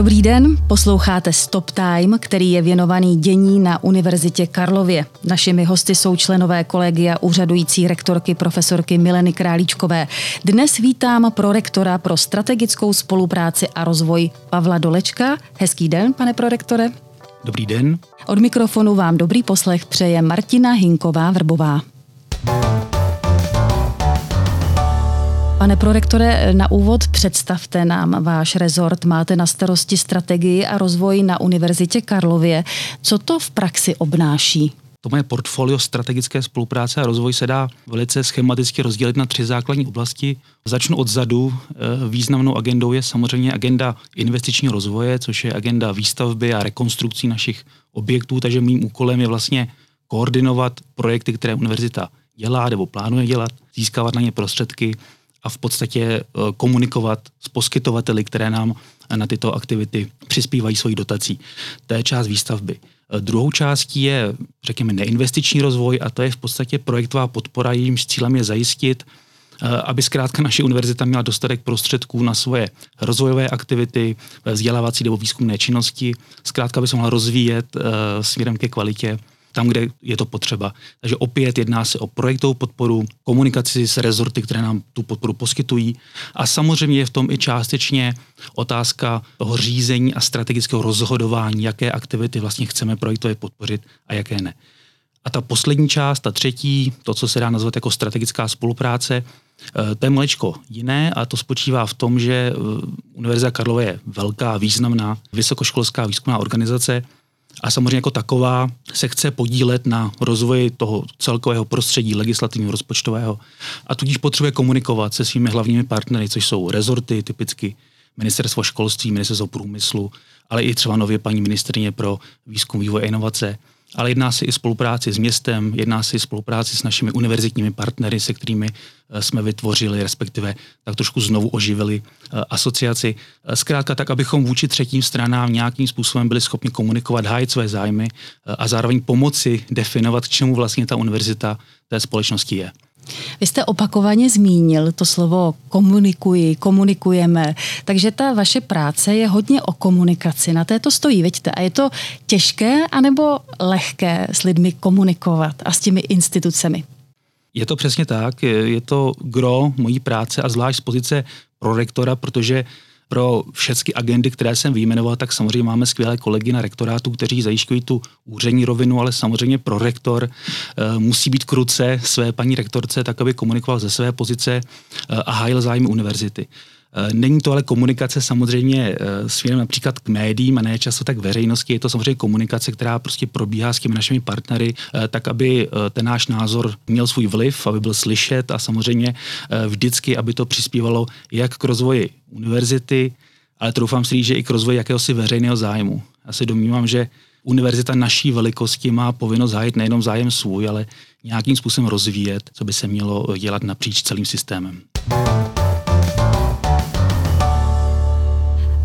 Dobrý den, posloucháte Stop Time, který je věnovaný dění na Univerzitě Karlově. Našimi hosty jsou členové kolegia úřadující rektorky profesorky Mileny Králíčkové. Dnes vítám prorektora pro strategickou spolupráci a rozvoj Pavla Dolečka. Hezký den, pane prorektore. Dobrý den. Od mikrofonu vám dobrý poslech přeje Martina Hinková-Vrbová. Pane prorektore, na úvod představte nám váš rezort. Máte na starosti strategii a rozvoj na Univerzitě Karlově. Co to v praxi obnáší? To moje portfolio strategické spolupráce a rozvoj se dá velice schematicky rozdělit na tři základní oblasti. Začnu odzadu. Eh, významnou agendou je samozřejmě agenda investičního rozvoje, což je agenda výstavby a rekonstrukcí našich objektů, takže mým úkolem je vlastně koordinovat projekty, které univerzita dělá nebo plánuje dělat, získávat na ně prostředky a v podstatě eh, komunikovat s poskytovateli, které nám na tyto aktivity přispívají svojí dotací. To je část výstavby. Eh, druhou částí je, řekněme, neinvestiční rozvoj a to je v podstatě projektová podpora, jejímž cílem je zajistit, eh, aby zkrátka naše univerzita měla dostatek prostředků na svoje rozvojové aktivity, vzdělávací nebo výzkumné činnosti, zkrátka aby se mohla rozvíjet směrem ke kvalitě tam, kde je to potřeba. Takže opět jedná se o projektovou podporu, komunikaci s rezorty, které nám tu podporu poskytují a samozřejmě je v tom i částečně otázka toho řízení a strategického rozhodování, jaké aktivity vlastně chceme projektově podpořit a jaké ne. A ta poslední část, ta třetí, to, co se dá nazvat jako strategická spolupráce, eh, to je maličko jiné a to spočívá v tom, že eh, Univerzita Karlova je velká, významná vysokoškolská výzkumná organizace, a samozřejmě jako taková se chce podílet na rozvoji toho celkového prostředí legislativního rozpočtového. A tudíž potřebuje komunikovat se svými hlavními partnery, což jsou rezorty, typicky ministerstvo školství, ministerstvo průmyslu, ale i třeba nově paní ministrině pro výzkum, vývoj a inovace, ale jedná se i spolupráci s městem, jedná se i spolupráci s našimi univerzitními partnery, se kterými eh, jsme vytvořili, respektive tak trošku znovu oživili eh, asociaci. Eh, zkrátka tak, abychom vůči třetím stranám nějakým způsobem byli schopni komunikovat, hájit své zájmy a zároveň pomoci definovat, k čemu vlastně ta univerzita té společnosti je. Vy jste opakovaně zmínil to slovo komunikuji, komunikujeme, takže ta vaše práce je hodně o komunikaci. Na této stojí, vidíte. A je to těžké anebo lehké s lidmi komunikovat a s těmi institucemi? Je to přesně tak, je to gro mojí práce a zvlášť z pozice prorektora, protože pro všechny agendy, které jsem vyjmenoval, tak samozřejmě máme skvělé kolegy na rektorátu, kteří zajišťují tu úřední rovinu, ale samozřejmě pro rektor e, musí být kruce své paní rektorce, tak aby komunikoval ze své pozice e, a hájil zájmy univerzity. Eh, není to ale komunikace samozřejmě směrem například k médiím a ne často tak veřejnosti. Je to samozřejmě komunikace, která prostě probíhá s těmi našimi partnery, tak aby ten náš názor měl svůj vliv, aby byl slyšet a samozřejmě vždycky, aby to přispívalo jak k rozvoji univerzity, ale troufám si říct, že i k rozvoji jakéhosi veřejného zájmu. Já si domnívám, že univerzita naší velikosti má povinnost hájit nejenom zájem svůj, ale nějakým způsobem rozvíjet, co by se mělo dělat napříč celým systémem.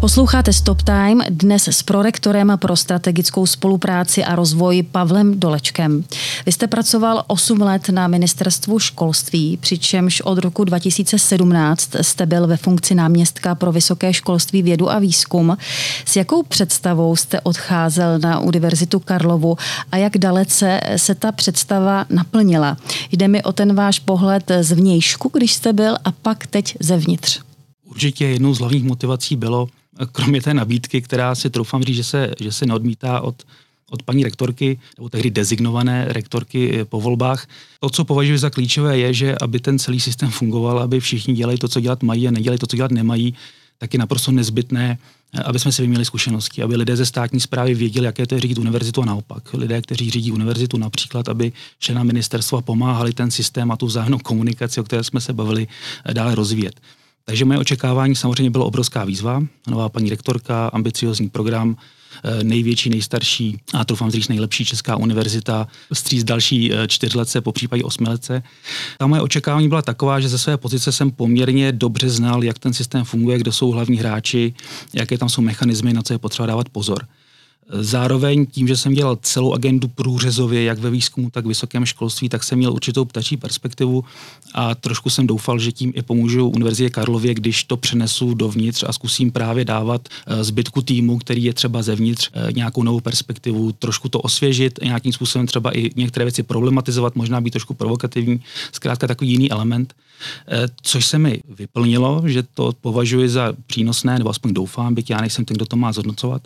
Posloucháte Stop Time dnes s prorektorem pro strategickou spolupráci a rozvoj Pavlem Dolečkem. Vy jste pracoval 8 let na ministerstvu školství, přičemž od roku 2017 jste byl ve funkci náměstka pro vysoké školství, vědu a výzkum. S jakou představou jste odcházel na Univerzitu Karlovu a jak dalece se ta představa naplnila? Jde mi o ten váš pohled z vnějšku, když jste byl, a pak teď zevnitř. Určitě jednou z hlavních motivací bylo kromě té nabídky, která si troufám říct, že se, že se neodmítá od, od paní rektorky, nebo tehdy dezignované rektorky po volbách. To, co považuji za klíčové, je, že aby ten celý systém fungoval, aby všichni dělali to, co dělat mají a nedělali to, co dělat nemají, tak je naprosto nezbytné, aby jsme si vyměnili zkušenosti, aby lidé ze státní zprávy věděli, jaké to je řídit univerzitu a naopak. Lidé, kteří řídí univerzitu například, aby člena ministerstva pomáhali ten systém a tu vzájemnou komunikaci, o které jsme se bavili, dále rozvíjet. Takže moje očekávání samozřejmě bylo obrovská výzva. Nová paní rektorka, ambiciozní program, eh, největší, nejstarší a troufám říct nejlepší česká univerzita, stříz další eh, čtyřletce, po případě osmiletce. Ta moje očekávání byla taková, že ze své pozice jsem poměrně dobře znal, jak ten systém funguje, kdo jsou hlavní hráči, jaké tam jsou mechanismy, na co je potřeba dávat pozor. Zároveň tím, že jsem dělal celou agendu průřezově, jak ve výzkumu, tak v vysokém školství, tak jsem měl určitou ptačí perspektivu a trošku jsem doufal, že tím i pomůžu Univerzitě Karlově, když to přenesu dovnitř a zkusím právě dávat eh, zbytku týmu, který je třeba zevnitř, eh, nějakou novou perspektivu, trošku to osvěžit, nějakým způsobem třeba i některé věci problematizovat, možná být trošku provokativní, zkrátka takový jiný element. Eh, což se mi vyplnilo, že to považuji za přínosné, nebo aspoň doufám, byť já nejsem ten, kdo to má zhodnocovat.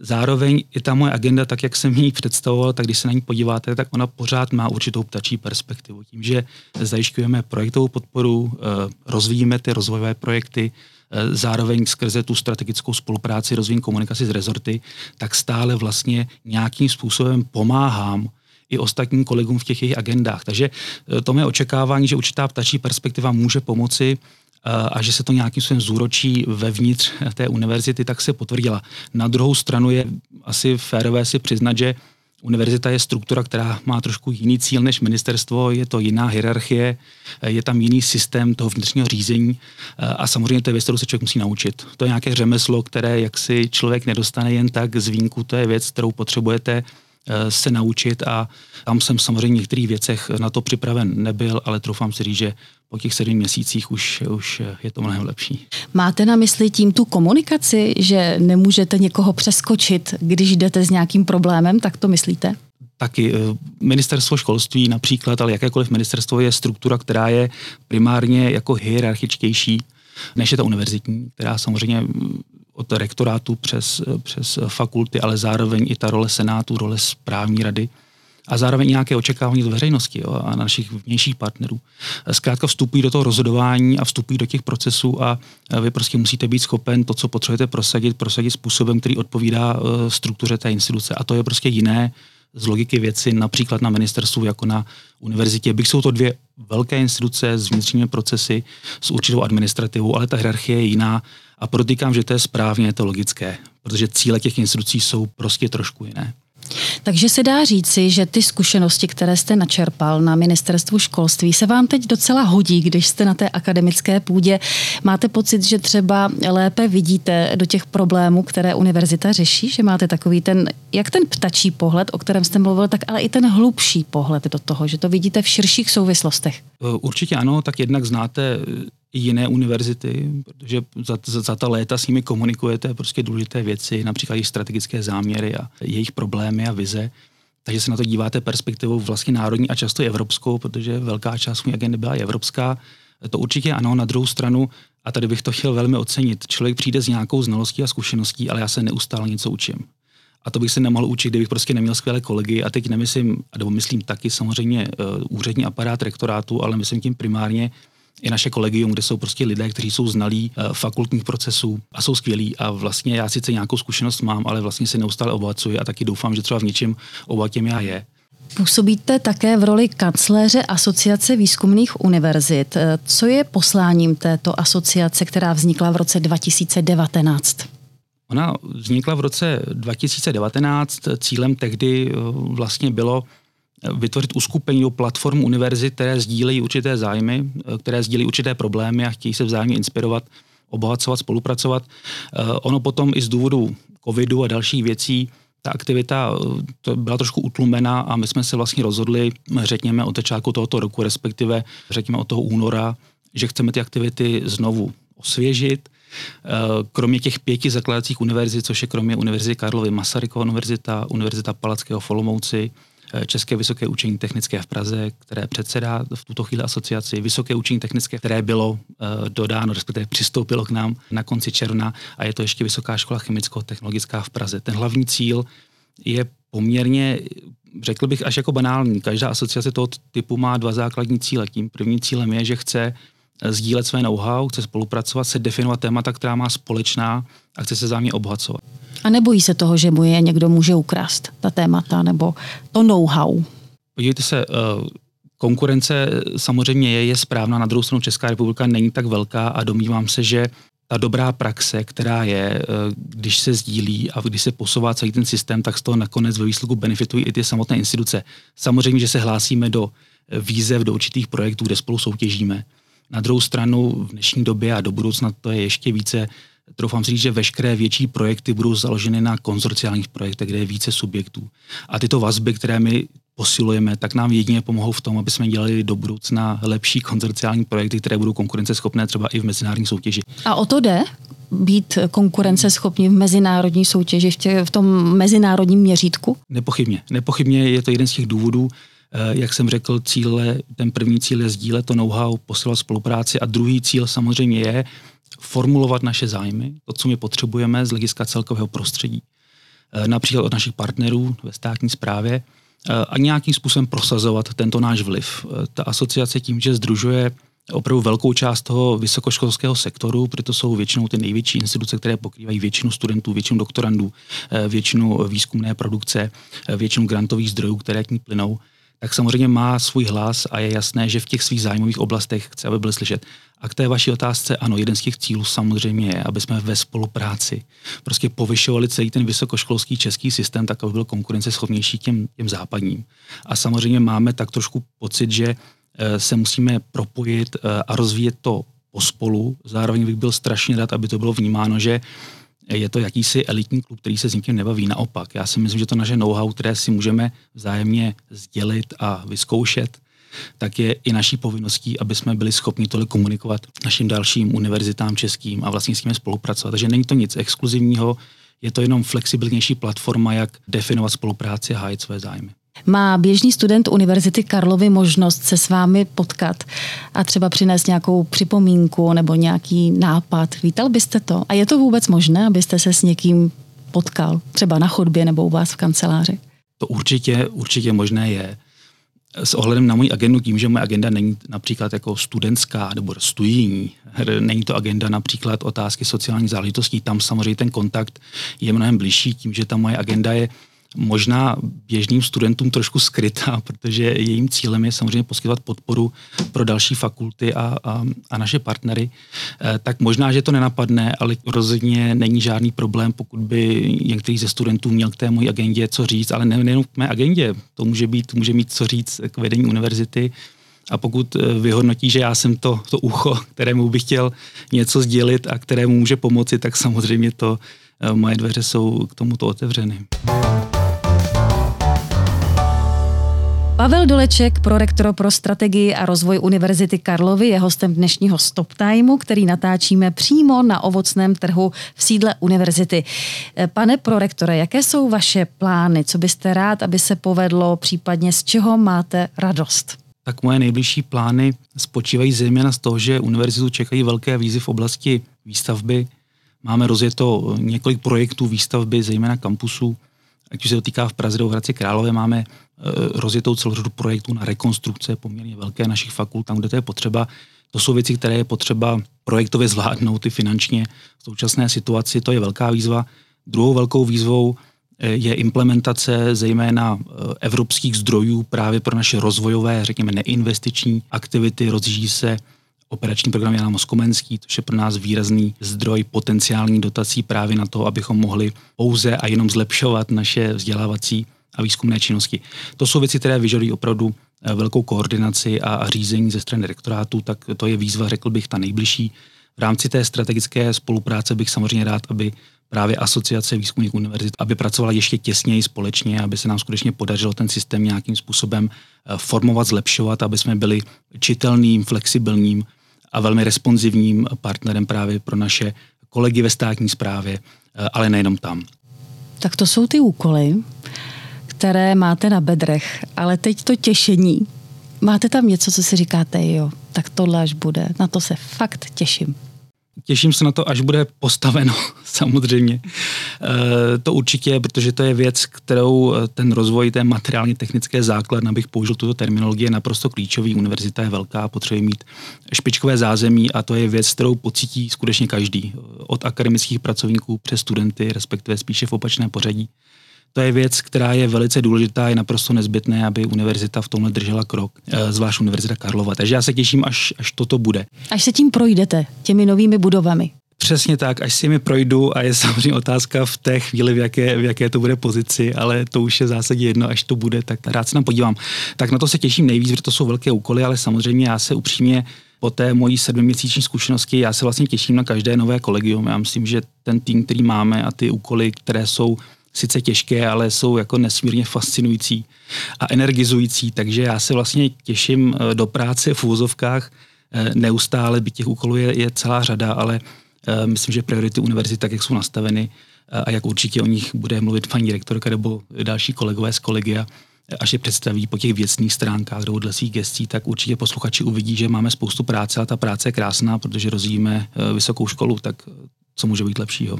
Zároveň i ta moje agenda, tak jak jsem ji představoval, tak když se na ní podíváte, tak ona pořád má určitou ptačí perspektivu. Tím, že zajišťujeme projektovou podporu, eh, rozvíjíme ty rozvojové projekty, eh, zároveň skrze tu strategickou spolupráci, rozvíjím komunikaci s rezorty, tak stále vlastně nějakým způsobem pomáhám i ostatním kolegům v těch jejich agendách. Takže eh, to mé očekávání, že určitá ptačí perspektiva může pomoci a že se to nějakým způsobem zúročí vevnitř té univerzity, tak se potvrdila. Na druhou stranu je asi férové si přiznat, že Univerzita je struktura, která má trošku jiný cíl než ministerstvo, je to jiná hierarchie, je tam jiný systém toho vnitřního řízení a samozřejmě to je věc, kterou se člověk musí naučit. To je nějaké řemeslo, které jak si člověk nedostane jen tak z vínku, to je věc, kterou potřebujete Eh, se naučit a tam jsem samozřejmě v některých věcech na to připraven nebyl, ale troufám si říct, že po těch sedmi měsících už, už je to mnohem lepší. Máte na mysli tím tu komunikaci, že nemůžete někoho přeskočit, když jdete s nějakým problémem, tak to myslíte? Taky eh, ministerstvo školství například, ale jakékoliv ministerstvo je struktura, která je primárně jako hierarchičtější než je ta univerzitní, která samozřejmě od rektorátu přes, přes fakulty, ale zároveň i ta role senátu, role správní rady a zároveň nějaké očekávání z veřejnosti jo, a našich vnějších partnerů. Zkrátka vstupují do toho rozhodování a vstupují do těch procesů a vy prostě musíte být schopen to, co potřebujete prosadit, prosadit způsobem, který odpovídá e, struktuře té instituce. A to je prostě jiné z logiky věci, například na ministerstvu jako na univerzitě. Byť jsou to dvě velké instituce s vnitřními procesy, s určitou administrativou, ale ta hierarchie je jiná a protýkám, že to je správně, je to logické, protože cíle těch institucí jsou prostě trošku jiné. Takže se dá říci, že ty zkušenosti, které jste načerpal na ministerstvu školství, se vám teď docela hodí, když jste na té akademické půdě. Máte pocit, že třeba lépe vidíte do těch problémů, které univerzita řeší, že máte takový ten, jak ten ptačí pohled, o kterém jste mluvil, tak ale i ten hlubší pohled do toho, že to vidíte v širších souvislostech. Určitě ano, tak jednak znáte jiné univerzity, protože za, za, za ta léta s nimi komunikujete prostě důležité věci, například jejich strategické záměry a jejich problémy a vize. Takže se na to díváte perspektivou vlastně národní a často evropskou, protože velká část mé agendy byla evropská. To určitě ano, na druhou stranu, a tady bych to chtěl velmi ocenit, člověk přijde s nějakou znalostí a zkušeností, ale já se neustále něco učím. A to bych se nemohl učit, kdybych prostě neměl skvělé kolegy. A teď nemyslím, nebo myslím taky samozřejmě uh, úřední aparát rektorátu, ale myslím tím primárně i naše kolegium, kde jsou prostě lidé, kteří jsou znalí uh, fakultních procesů a jsou skvělí. A vlastně já sice nějakou zkušenost mám, ale vlastně se neustále obohacuji a taky doufám, že třeba v něčem obohatím já je. Působíte také v roli kancléře Asociace výzkumných univerzit. Eh, co je posláním této asociace, která vznikla v roce 2019? Ona vznikla v roce 2019. Cílem tehdy eh, vlastně bylo vytvořit uskupení o platformu univerzit, které sdílejí určité zájmy, eh, které sdílejí určité problémy a chtějí se vzájemně inspirovat, obohacovat, spolupracovat. Eh, ono potom i z důvodu covidu a dalších věcí ta aktivita eh, to byla trošku utlumena a my jsme se vlastně rozhodli, řekněme, od začátku tohoto roku, respektive řekněme od toho února, že chceme ty aktivity znovu osvěžit. Kromě těch pěti zakladacích univerzit, což je kromě Univerzity Karlovy Masarykova univerzita, Univerzita Palackého Folomouci, České vysoké učení technické v Praze, které předsedá v tuto chvíli asociaci Vysoké učení technické, které bylo uh, dodáno, respektive přistoupilo k nám na konci června a je to ještě Vysoká škola chemicko-technologická v Praze. Ten hlavní cíl je poměrně, řekl bych, až jako banální. Každá asociace toho typu má dva základní cíle. Tím prvním cílem je, že chce eh, sdílet své know-how, chce spolupracovat, se definovat témata, která má společná a chce se zájemně obohacovat. A nebojí se toho, že mu je někdo může ukrást, ta témata nebo to know-how? Podívejte se, eh, konkurence samozřejmě je, je správná, na druhou stranu Česká republika není tak velká a domnívám se, že ta dobrá praxe, která je, eh, když se sdílí a když se posouvá celý ten systém, tak z toho nakonec ve výsledku benefitují i ty samotné instituce. Samozřejmě, že se hlásíme do výzev, do určitých projektů, kde spolu soutěžíme. Na druhou stranu v dnešní době a do budoucna to je ještě více troufám si říct, že veškeré větší projekty budou založeny na konzorciálních projektech, kde je více subjektů. A tyto vazby, které my posilujeme, tak nám jedině pomohou v tom, aby jsme dělali do budoucna lepší konzorciální projekty, které budou konkurenceschopné třeba i v mezinárodní soutěži. A o to jde? být konkurenceschopní v mezinárodní soutěži, v, tě, v tom mezinárodním měřítku? Nepochybně. Nepochybně je to jeden z těch důvodů, jak jsem řekl, cíle, ten první cíl je sdílet to know-how, posilovat spolupráci a druhý cíl samozřejmě je formulovat naše zájmy, to, co my potřebujeme z hlediska celkového prostředí. Eh, například od našich partnerů ve státní správě eh, a nějakým způsobem prosazovat tento náš vliv. Ta asociace tím, že združuje opravdu velkou část toho vysokoškolského sektoru, protože to jsou většinou ty největší instituce, které pokrývají většinu studentů, většinu doktorandů, eh, většinu výzkumné produkce, eh, většinu grantových zdrojů, které k ní plynou, tak samozřejmě má svůj hlas a je jasné, že v těch svých zájmových oblastech chce, aby byly slyšet. A k té vaší otázce, ano, jeden z těch cílů samozřejmě je, aby jsme ve spolupráci prostě povyšovali celý ten vysokoškolský český systém, tak aby byl konkurenceschopnější těm, těm západním. A samozřejmě máme tak trošku pocit, že Eh, se musíme propojit eh, a rozvíjet to pospolu. Zároveň bych byl strašně rád, aby to bylo vnímáno, že je to jakýsi elitní klub, který se s nikým nebaví. Naopak, já si myslím, že to naše know-how, které si můžeme vzájemně sdělit a vyzkoušet, tak je i naší povinností, aby jsme byli schopni tolik komunikovat našim dalším univerzitám českým a vlastně s nimi spolupracovat. Takže není to nic exkluzivního, je to jenom flexibilnější platforma, jak definovat spolupráci a hájit své zájmy. Má běžný student Univerzity Karlovy možnost se s vámi potkat a třeba přinést nějakou připomínku nebo nějaký nápad? Vítal byste to? A je to vůbec možné, abyste se s někým potkal, třeba na chodbě nebo u vás v kanceláři? To určitě, určitě možné je. S ohledem na můj agendu, tím, že moje agenda není například jako studentská nebo studijní, není to agenda například otázky sociálních záležitostí, tam samozřejmě ten kontakt je mnohem blížší, tím, že ta moje agenda je možná běžným studentům trošku skrytá, protože jejím cílem je samozřejmě poskytovat podporu pro další fakulty a, a, a naše partnery, eh, tak možná, že to nenapadne, ale rozhodně není žádný problém, pokud by některý ze studentů měl k té mojí agendě co říct, ale nejenom k mé agendě, to může, být, může mít co říct k vedení univerzity, a pokud eh, vyhodnotí, že já jsem to, to ucho, kterému bych chtěl něco sdělit a kterému může pomoci, tak samozřejmě to eh, moje dveře jsou k tomuto otevřeny. Pavel Doleček, prorektor pro strategii a rozvoj Univerzity Karlovy, je hostem dnešního Stop Timeu, který natáčíme přímo na ovocném trhu v sídle univerzity. Eh, pane prorektore, jaké jsou vaše plány? Co byste rád, aby se povedlo, případně z čeho máte radost? Tak moje nejbližší plány spočívají zejména z toho, že univerzitu čekají velké výzvy v oblasti výstavby. Máme rozjeto několik projektů výstavby, zejména kampusů. Ať už se to týká v Praze do Hradci Králové, máme Eh, rozjetou celou řadu projektů na rekonstrukce poměrně velké našich fakult, tam, kde to je potřeba. To jsou věci, které je potřeba projektově zvládnout i finančně. V současné situaci to je velká výzva. Druhou velkou výzvou eh, je implementace zejména eh, evropských zdrojů právě pro naše rozvojové, řekněme, neinvestiční aktivity. Rozjíždí se operační program Jana Moskomenský, což je pro nás výrazný zdroj potenciální dotací právě na to, abychom mohli pouze a jenom zlepšovat naše vzdělávací a výzkumné činnosti. To jsou věci, které vyžadují opravdu eh, velkou koordinaci a, řízení ze strany rektorátu, tak to je výzva, řekl bych, ta nejbližší. V rámci té strategické spolupráce bych samozřejmě rád, aby právě asociace výzkumných univerzit, aby pracovala ještě těsněji společně, aby se nám skutečně podařilo ten systém nějakým způsobem eh, formovat, zlepšovat, aby jsme byli čitelným, flexibilním a velmi responsivním partnerem právě pro naše kolegy ve státní správě, eh, ale nejenom tam. Tak to jsou ty úkoly které máte na bedrech, ale teď to těšení. Máte tam něco, co si říkáte, jo, tak tohle až bude, na to se fakt těším. Těším se na to, až bude postaveno, samozřejmě. E, to určitě, protože to je věc, kterou eh, ten rozvoj té materiálně technické základ, abych použil tuto terminologii, je naprosto klíčový. Univerzita je velká, potřebuje mít špičkové zázemí a to je věc, kterou pocítí skutečně každý. Od akademických pracovníků přes studenty, respektive spíše v opačném pořadí. To je věc, která je velice důležitá, je naprosto nezbytné, aby univerzita v tomhle držela krok, eh, zvlášť Univerzita Karlova. Takže já se těším, až, až toto bude. Až se tím projdete, těmi novými budovami. Přesně tak, až si mi projdu a je samozřejmě otázka v té chvíli, v jaké, v jaké to bude pozici, ale to už je v zásadě jedno, až to bude, tak rád se tam podívám. Tak na to se těším nejvíc, protože to jsou velké úkoly, ale samozřejmě já se upřímně po té mojí sedmiměsíční zkušenosti já se vlastně těším na každé nové kolegium. Já myslím, že ten tým, který máme a ty úkoly, které jsou sice těžké, ale jsou jako nesmírně fascinující a energizující, takže já se vlastně těším eh, do práce v úzovkách eh, neustále, by těch úkolů je, je celá řada, ale eh, myslím, že priority univerzity, tak jak jsou nastaveny a jak určitě o nich bude mluvit paní rektorka nebo další kolegové z kolegia, až je představí po těch věcných stránkách do odlesích gestí, tak určitě posluchači uvidí, že máme spoustu práce a ta práce je krásná, protože rozvíjíme vysokou školu, tak co může být lepšího.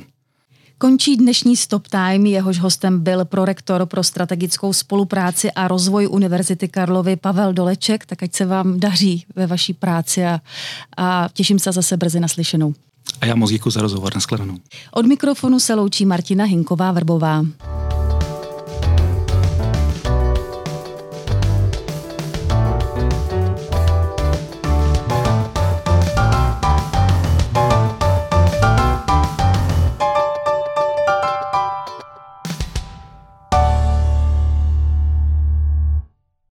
Končí dnešní Stop Time, jehož hostem byl prorektor pro strategickou spolupráci a rozvoj Univerzity Karlovy Pavel Doleček, tak ať se vám daří ve vaší práci a, a těším se zase brzy naslyšenou. A já moc děkuji za rozhovor, nashledanou. Od mikrofonu se loučí Martina Hinková-Vrbová.